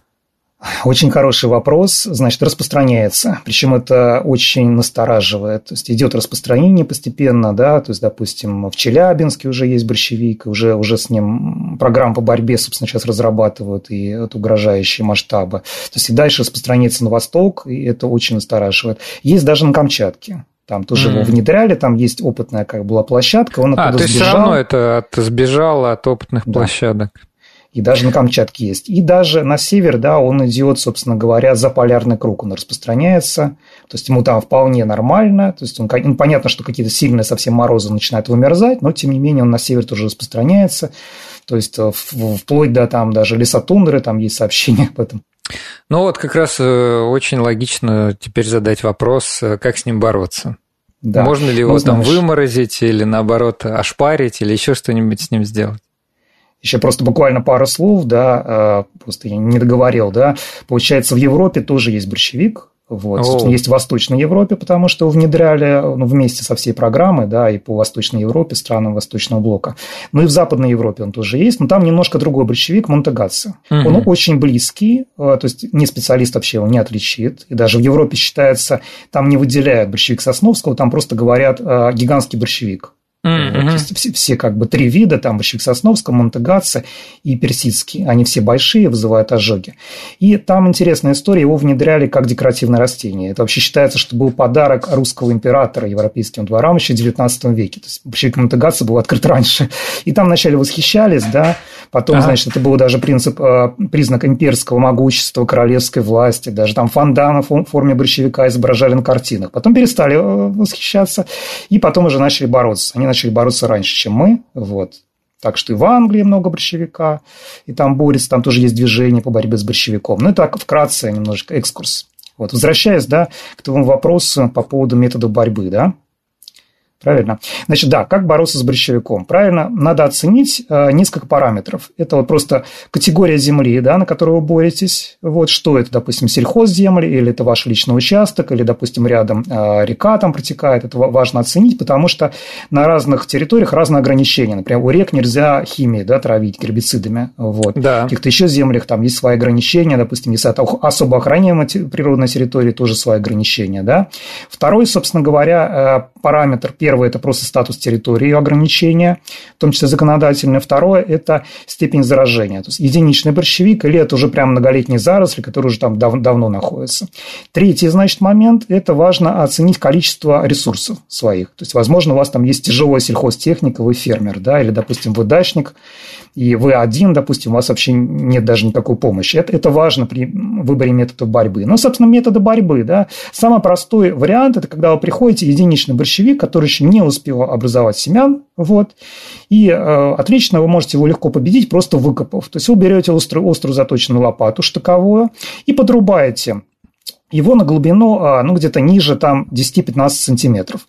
Очень хороший вопрос. Значит, распространяется. Причем это очень настораживает. То есть идет распространение постепенно, да, то есть, допустим, в Челябинске уже есть борщевик, уже, уже с ним программа по борьбе, собственно, сейчас разрабатывают, и это угрожающие масштабы. То есть и дальше распространяется на восток, и это очень настораживает. Есть даже на Камчатке. Там тоже mm. его внедряли, там есть опытная как была площадка, он а, то есть сбежал. все равно это от, сбежал от опытных да. площадок и даже на Камчатке есть. И даже на север, да, он идет, собственно говоря, за полярный круг, он распространяется, то есть ему там вполне нормально, то есть он, ну, понятно, что какие-то сильные совсем морозы начинают вымерзать, но тем не менее он на север тоже распространяется, то есть э, вплоть до там даже лесотундры, там есть сообщения об этом. Ну вот как раз э, очень логично теперь задать вопрос, э, как с ним бороться. Да. Можно ли его ну, там выморозить или наоборот ошпарить или еще что-нибудь с ним сделать? Еще просто буквально пару слов, да, э, просто я не договорил, да. Получается, в Европе тоже есть борщевик, вот, есть в Восточной Европе, потому что внедряли ну, вместе со всей программой, да, и по Восточной Европе, странам Восточного блока. Ну и в Западной Европе он тоже есть, но там немножко другой борщевик Монтегатса. Угу. Он очень близкий, э, то есть не специалист вообще его не отличит. И даже в Европе считается, там не выделяют борщевик Сосновского, там просто говорят э, гигантский борщевик. Mm-hmm. Вот, все, все как бы три вида, там борщевик Сосновского, Монтегатца и персидский. Они все большие, вызывают ожоги. И там интересная история, его внедряли как декоративное растение. Это вообще считается, что был подарок русского императора европейским дворам еще в 19 веке. То есть борщевик Монтегатца был открыт раньше. И там вначале восхищались, да, потом, ага. значит, это был даже принцип, э, признак имперского могущества, королевской власти, даже там фондана в форме борщевика изображали на картинах. Потом перестали э, восхищаться, и потом уже начали бороться. Они начали бороться раньше, чем мы. Вот. Так что и в Англии много борщевика, и там борется, там тоже есть движение по борьбе с борщевиком. Ну, это так вкратце немножечко экскурс. Вот, возвращаясь, да, к твоему вопросу по поводу метода борьбы, да, Правильно? Значит, да, как бороться с борщевиком? Правильно, надо оценить э, несколько параметров. Это вот просто категория земли, да, на которую вы боретесь. Вот что это, допустим, сельхозземли, или это ваш личный участок, или, допустим, рядом э, река там протекает. Это важно оценить, потому что на разных территориях разные ограничения. Например, у рек нельзя химией да, травить гербицидами. Вот. Да. В каких-то еще землях там есть свои ограничения. Допустим, если это особо охраняемая природная территория, тоже свои ограничения. Да. Второй, собственно говоря, э, параметр, первый Первое – это просто статус территории ограничения, в том числе законодательное. Второе – это степень заражения. То есть, единичный борщевик или это уже прям многолетние заросли, которые уже там дав- давно находятся. Третий, значит, момент – это важно оценить количество ресурсов своих. То есть, возможно, у вас там есть тяжелая сельхозтехника, вы фермер, да, или, допустим, вы дачник, и вы один, допустим, у вас вообще нет даже никакой помощи. Это, это важно при выборе метода борьбы. Но, собственно, методы борьбы, да, самый простой вариант – это когда вы приходите единичный борщевик, который еще не успел образовать семян, вот, и э, отлично вы можете его легко победить, просто выкопав. То есть, вы берете острую, острую заточенную лопату штыковую и подрубаете его на глубину, а, ну, где-то ниже там 10-15 сантиметров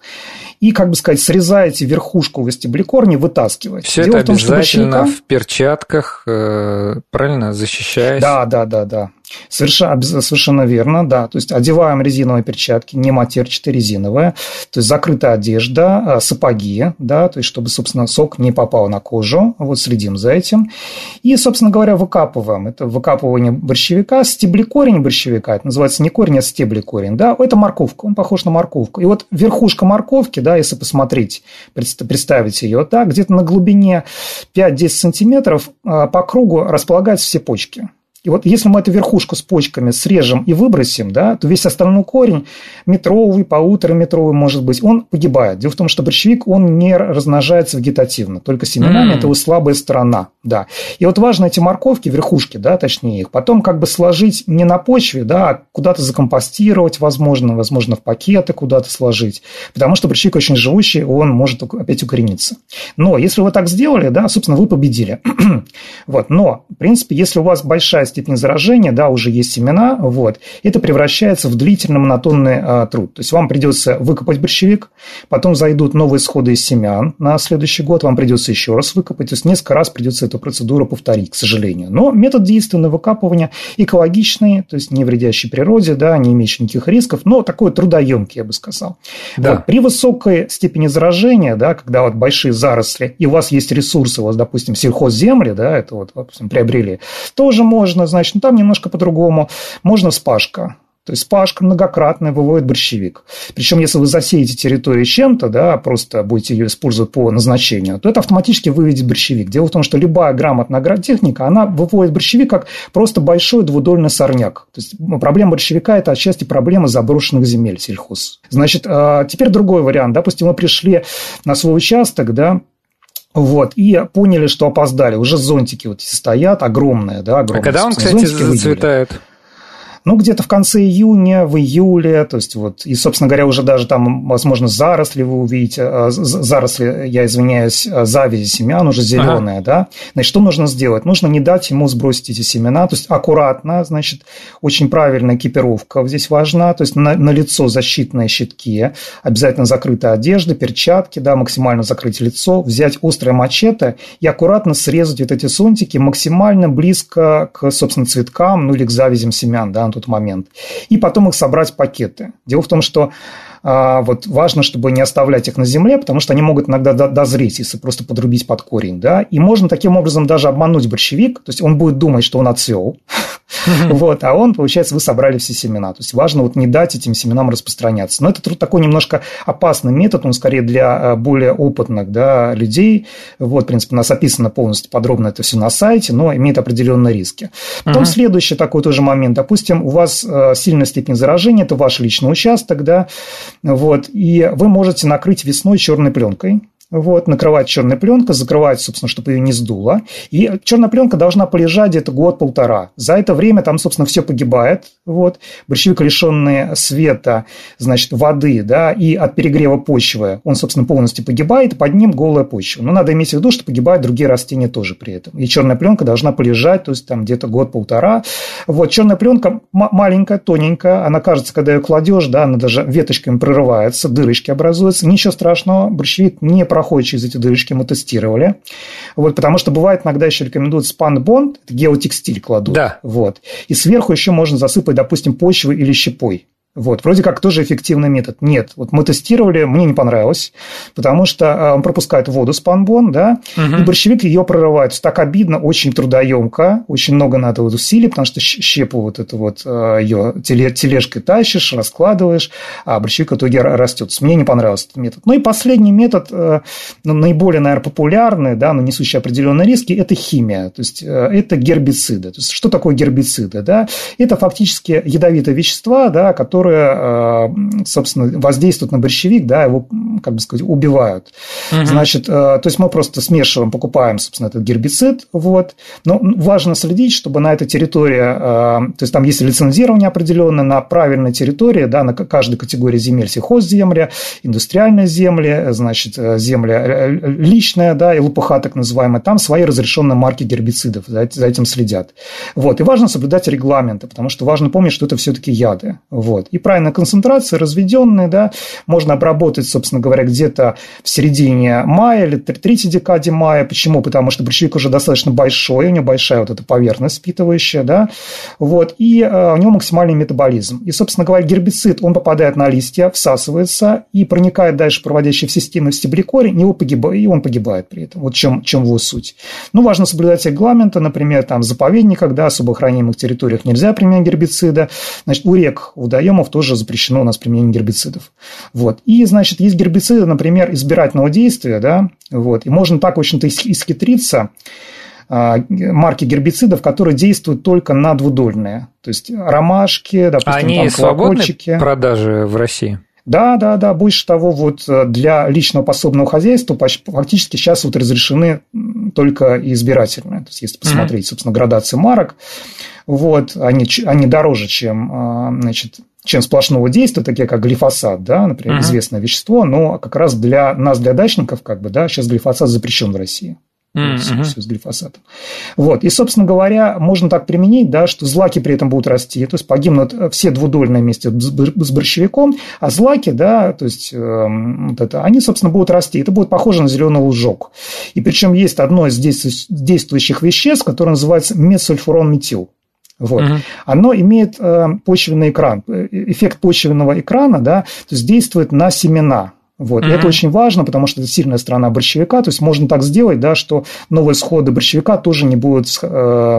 и, как бы сказать, срезаете верхушку вестибуликорни, вытаскиваете. Все Дело это в том, обязательно что в перчатках, э, правильно, защищаясь? Да, да, да, да. Совершенно, верно, да. То есть одеваем резиновые перчатки, не матерчатые, резиновые. То есть закрытая одежда, а, сапоги, да, то есть чтобы, собственно, сок не попал на кожу. Вот следим за этим. И, собственно говоря, выкапываем. Это выкапывание борщевика, стеблекорень борщевика. Это называется не корень, а стеблекорень. Да, это морковка, он похож на морковку. И вот верхушка морковки, да, если посмотреть, представить ее так, где-то на глубине 5-10 сантиметров а, по кругу располагаются все почки. И вот если мы эту верхушку с почками срежем и выбросим, да, то весь остальной корень, метровый, полутораметровый, может быть, он погибает. Дело в том, что борщевик, он не размножается вегетативно, только семенами, mm. это его слабая сторона, да. И вот важно эти морковки, верхушки, да, точнее их, потом как бы сложить не на почве, да, а куда-то закомпостировать, возможно, возможно, в пакеты куда-то сложить, потому что борщевик очень живущий, он может опять укорениться. Но если вы так сделали, да, собственно, вы победили. вот, но, в принципе, если у вас большая степень заражения, да, уже есть семена, вот, это превращается в длительный монотонный а, труд. То есть вам придется выкопать борщевик, потом зайдут новые сходы из семян на следующий год, вам придется еще раз выкопать, то есть несколько раз придется эту процедуру повторить, к сожалению. Но метод действенного выкапывания экологичный, то есть не вредящий природе, да, не имеющий никаких рисков, но такой трудоемкий, я бы сказал. Да. Вот, при высокой степени заражения, да, когда вот большие заросли, и у вас есть ресурсы, у вас, допустим, сельхозземли, да, это вот, допустим, приобрели, тоже можно можно, значит, ну, там немножко по-другому. Можно вспашка. То есть спашка многократная выводит борщевик. Причем, если вы засеете территорию чем-то, да, просто будете ее использовать по назначению, то это автоматически выведет борщевик. Дело в том, что любая грамотная агротехника, она выводит борщевик как просто большой двудольный сорняк. То есть проблема борщевика – это отчасти проблема заброшенных земель сельхоз. Значит, а, теперь другой вариант. Допустим, мы пришли на свой участок, да, вот, и поняли, что опоздали. Уже зонтики вот стоят огромные, да, огромные. А когда он, кстати, зацветает? Выделили ну, где-то в конце июня, в июле, то есть вот, и, собственно говоря, уже даже там, возможно, заросли вы увидите, а, заросли, я извиняюсь, а, завязи семян уже зеленые, ага. да, значит, что нужно сделать? Нужно не дать ему сбросить эти семена, то есть аккуратно, значит, очень правильная экипировка здесь важна, то есть на, на лицо защитные щитки, обязательно закрытая одежда, перчатки, да, максимально закрыть лицо, взять острое мачете и аккуратно срезать вот эти зонтики максимально близко к, собственно, цветкам, ну или к завязям семян, да, тот момент. И потом их собрать в пакеты. Дело в том, что а, вот важно, чтобы не оставлять их на земле, потому что они могут иногда дозреть, если просто подрубить под корень. Да? И можно таким образом даже обмануть борщевик, то есть он будет думать, что он отцвел, Вот, а он, получается, вы собрали все семена. То есть важно вот не дать этим семенам распространяться. Но это такой немножко опасный метод, он скорее для более опытных да, людей. Вот, в принципе, у нас описано полностью подробно это все на сайте, но имеет определенные риски. Потом следующий такой тоже момент. Допустим, у вас сильная степень заражения, это ваш личный участок, да, вот, и вы можете накрыть весной черной пленкой, вот, накрывать черной пленкой, закрывать, собственно, чтобы ее не сдуло. И черная пленка должна полежать где-то год-полтора. За это время там, собственно, все погибает. Вот. Борщевик, лишенный света, значит, воды, да, и от перегрева почвы, он, собственно, полностью погибает, под ним голая почва. Но надо иметь в виду, что погибают другие растения тоже при этом. И черная пленка должна полежать, то есть там где-то год-полтора. Вот, черная пленка маленькая, тоненькая, она кажется, когда ее кладешь, да, она даже веточками прорывается, дырочки образуются. Ничего страшного, борщевик не проходит проходит через эти дырочки, мы тестировали. Вот, потому что бывает иногда еще рекомендуют спанбонд, геотекстиль кладут. Да. Вот. И сверху еще можно засыпать, допустим, почвой или щепой. Вот, вроде как тоже эффективный метод. Нет, вот мы тестировали, мне не понравилось, потому что а, он пропускает воду спанбон, да, угу. и борщевик ее прорывает. Так обидно, очень трудоемко, очень много надо вот усилий, потому что щепу вот эту вот а, ее тележкой тащишь, раскладываешь, а борщевик в итоге растет. Мне не понравился этот метод. Ну и последний метод, а, ну, наиболее, наверное, популярный, да, но несущий определенные риски, это химия, то есть это гербициды. То есть что такое гербициды? Да? Это фактически ядовитые вещества, да, которые которые, э, собственно, воздействуют на борщевик, да, его, как бы сказать, убивают. Угу. Значит, э, то есть мы просто смешиваем, покупаем, собственно, этот гербицид, вот. Но важно следить, чтобы на этой территории, э, то есть там есть лицензирование определенное на правильной территории, да, на каждой категории земель, сельхозземля, индустриальные земли, значит, земля личная, да, и ЛПХ так называемая, там свои разрешенные марки гербицидов, за этим следят. Вот. И важно соблюдать регламенты, потому что важно помнить, что это все-таки яды. Вот и правильная концентрация, разведенные, да, можно обработать, собственно говоря, где-то в середине мая или третьей декаде мая. Почему? Потому что борщевик уже достаточно большой, у него большая вот эта поверхность впитывающая, да, вот, и э, у него максимальный метаболизм. И, собственно говоря, гербицид, он попадает на листья, всасывается и проникает дальше в проводящие в системы в стеблекорень, и, погибает, и он погибает при этом. Вот чем, чем его суть. Ну, важно соблюдать регламенты, например, там, в заповедниках, да, особо охраняемых территориях нельзя применять гербицида. Значит, у рек, у водоемов гормонов тоже запрещено у нас применение гербицидов. Вот. И, значит, есть гербициды, например, избирательного действия, да, вот, и можно так очень-то исхитриться, а, марки гербицидов, которые действуют только на двудольные. То есть ромашки, допустим, Они там, свободны продажи в России? Да, да, да. Больше того, вот э, для личного пособного хозяйства фактически сейчас вот разрешены только избирательные. То есть, если посмотреть, mm-hmm. собственно, градации марок, вот, они, они дороже, чем, а, значит, чем сплошного действия, такие как глифосат, да, например, uh-huh. известное вещество, но как раз для нас, для дачников, как бы, да, сейчас глифосат запрещен в России. Mm-hmm. Все с глифосатом. Вот. И, собственно говоря, можно так применить, да, что злаки при этом будут расти, то есть погибнут все двудольные вместе с борщевиком, а злаки, да, то есть э, вот это, они, собственно, будут расти. Это будет похоже на зеленый лужок. И причем есть одно из действующих веществ, которое называется метсульфурон метил. Вот. Угу. Оно имеет э, почвенный экран, э, эффект почвенного экрана, да, то есть действует на семена. Вот. Mm-hmm. И это очень важно, потому что это сильная сторона борщевика. То есть можно так сделать, да, что новые сходы борщевика тоже не будут, э,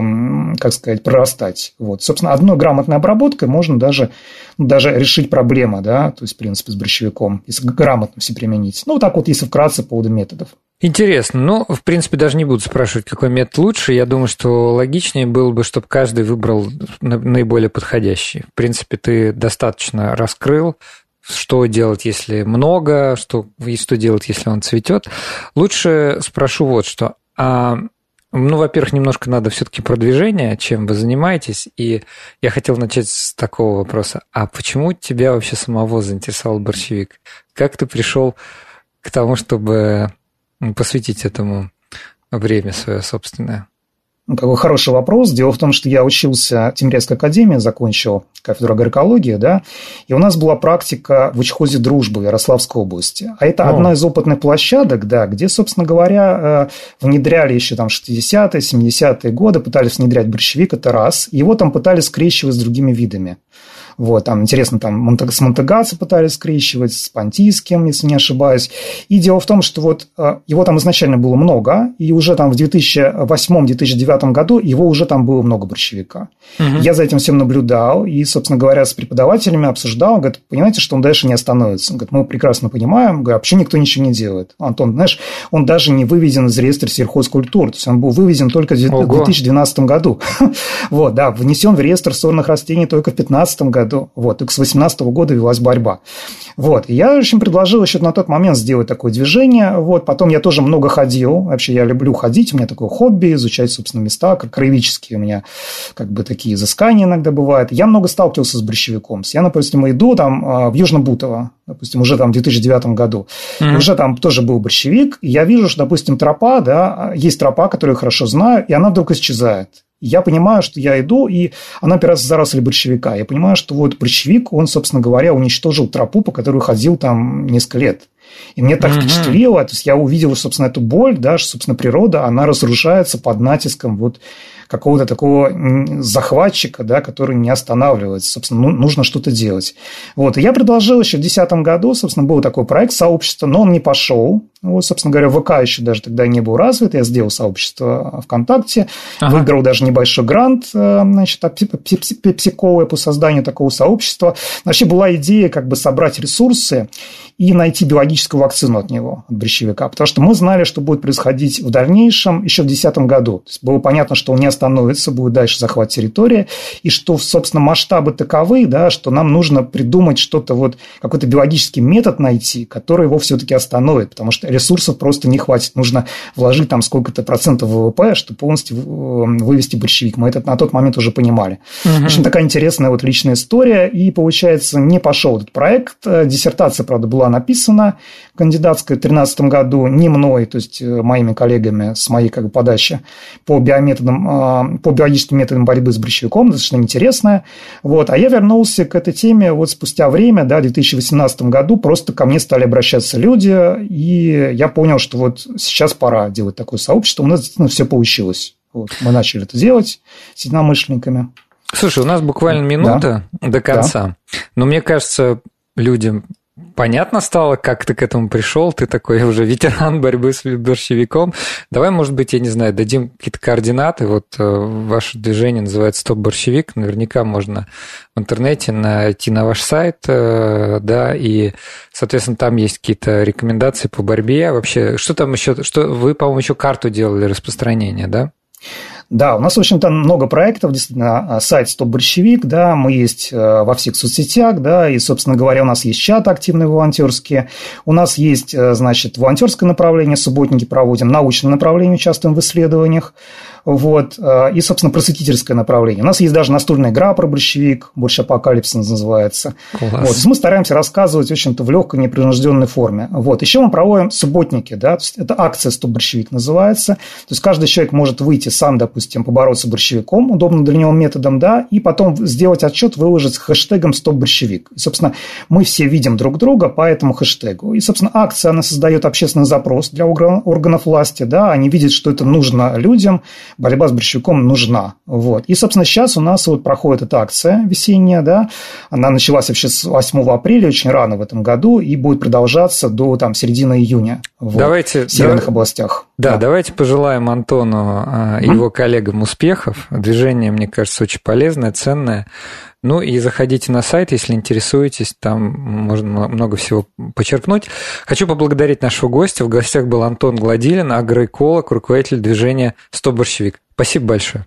как сказать, прорастать. Вот. Собственно, одной грамотной обработкой можно даже, даже решить проблему, да, то есть, в принципе, с борщевиком, если грамотно все применить. Ну, вот так вот, если вкратце по поводу методов. Интересно. Ну, в принципе, даже не буду спрашивать, какой метод лучше. Я думаю, что логичнее было бы, чтобы каждый выбрал наиболее подходящий. В принципе, ты достаточно раскрыл что делать, если много, что, и что делать, если он цветет. Лучше спрошу вот что. А, ну, во-первых, немножко надо все-таки продвижение, чем вы занимаетесь. И я хотел начать с такого вопроса. А почему тебя вообще самого заинтересовал борщевик? Как ты пришел к тому, чтобы посвятить этому время свое собственное? Ну, какой хороший вопрос. Дело в том, что я учился в Тимирязевской академии, закончил кафедру агроэкологии, да, и у нас была практика в учхозе дружбы в Ярославской области. А это О. одна из опытных площадок, да, где, собственно говоря, э, внедряли еще там 60-е, 70-е годы, пытались внедрять борщевик, это раз. Его там пытались скрещивать с другими видами. Вот, там, интересно, там с Монтегаци пытались скрещивать, с Пантийским, если не ошибаюсь. И дело в том, что вот э, его там изначально было много, и уже там в 2008-2009 году его уже там было много борщевика. Угу. Я за этим всем наблюдал, и, собственно говоря, с преподавателями обсуждал, говорит, понимаете, что он дальше не остановится. Он говорит, мы прекрасно понимаем, говорит, вообще никто ничего не делает. Антон, знаешь, он даже не выведен из реестра сельхозкультур, то есть он был выведен только в Ого. 2012 году. вот, да, внесен в реестр сорных растений только в 2015 году. Вот, и с 2018 года велась борьба. Вот, и я, в общем, предложил еще на тот момент сделать такое движение. Вот, потом я тоже много ходил. Вообще, я люблю ходить, у меня такое хобби, изучать, собственно, места, как краеведческие у меня как бы такие изыскания иногда бывают. Я много сталкивался с борщевиком. Я, допустим, иду там а, в Южно-Бутово, допустим, уже там в 2009 году. Mm-hmm. Уже там тоже был борщевик. И я вижу, что, допустим, тропа, да, есть тропа, которую я хорошо знаю, и она вдруг исчезает. Я понимаю, что я иду, и она опирается в заросли борщевика. Я понимаю, что вот борщевик, он, собственно говоря, уничтожил тропу, по которой ходил там несколько лет. И мне так mm-hmm. впечатлило, то есть я увидел, собственно, эту боль, да, что, собственно, природа, она разрушается под натиском вот какого-то такого захватчика, да, который не останавливается. Собственно, ну, нужно что-то делать. Вот. И я предложил еще в 2010 году, собственно, был такой проект сообщества, но он не пошел. Вот, собственно говоря, ВК еще даже тогда не был развит. Я сделал сообщество ВКонтакте, ага. выиграл даже небольшой грант, э, значит, псиковое по созданию такого сообщества. Вообще была идея как бы собрать ресурсы и найти биологическую вакцину от него, от брещевика. Потому что мы знали, что будет происходить в дальнейшем еще в 2010 году. То есть было понятно, что он не остановится, будет дальше захват территории, и что, собственно, масштабы таковы, да, что нам нужно придумать что-то, вот какой-то биологический метод найти, который его все-таки остановит, потому что ресурсов просто не хватит. Нужно вложить там сколько-то процентов ВВП, чтобы полностью э, вывести борщевик. Мы это на тот момент уже понимали. Угу. В общем, такая интересная вот личная история. И, получается, не пошел этот проект. Диссертация, правда, была написана кандидатская в 2013 году не мной, то есть э, моими коллегами с моей как бы, подачи по биометодам, а, по биологическим методам борьбы с брюшевиком, достаточно интересная. Вот. А я вернулся к этой теме вот спустя время, да, в 2018 году, просто ко мне стали обращаться люди, и я понял, что вот сейчас пора делать такое сообщество. У нас действительно все получилось. Вот. Мы начали это делать с единомышленниками. Слушай, у нас буквально минута да. до конца. Да. Но мне кажется, людям понятно стало, как ты к этому пришел, ты такой уже ветеран борьбы с борщевиком. Давай, может быть, я не знаю, дадим какие-то координаты. Вот э, ваше движение называется «Стоп борщевик». Наверняка можно в интернете найти на ваш сайт, э, да, и, соответственно, там есть какие-то рекомендации по борьбе. Вообще, что там еще? Что вы, по-моему, еще карту делали распространения, да? Да, у нас, в общем-то, много проектов, действительно, а, сайт «Стоп борщевик», да, мы есть э, во всех соцсетях, да, и, собственно говоря, у нас есть чат активные волонтерские, у нас есть, э, значит, волонтерское направление, субботники проводим, научное направление, участвуем в исследованиях, вот. Э, и, собственно, просветительское направление. У нас есть даже настольная игра про борщевик, больше апокалипсис называется. Класс. Вот. Мы стараемся рассказывать, в общем-то, в легкой, непринужденной форме. Вот. Еще мы проводим субботники, да, то есть это акция «Стоп борщевик» называется. То есть каждый человек может выйти сам, допустим, побороться борщевиком, удобным для него методом, да, и потом сделать отчет, выложить с хэштегом «Стоп борщевик». И, собственно, мы все видим друг друга по этому хэштегу. И, собственно, акция, она создает общественный запрос для органов власти, да, они видят, что это нужно людям, борьба с борщевиком нужна. Вот. И, собственно, сейчас у нас вот проходит эта акция весенняя, да, она началась вообще с 8 апреля, очень рано в этом году, и будет продолжаться до там, середины июня вот, давайте, в северных да, областях. Да, да, давайте пожелаем Антону и mm-hmm. его коллегам успехов. Движение, мне кажется, очень полезное, ценное. Ну и заходите на сайт, если интересуетесь, там можно много всего почерпнуть. Хочу поблагодарить нашего гостя. В гостях был Антон Гладилин, агроэколог, руководитель движения «Стоп борщевик». Спасибо большое.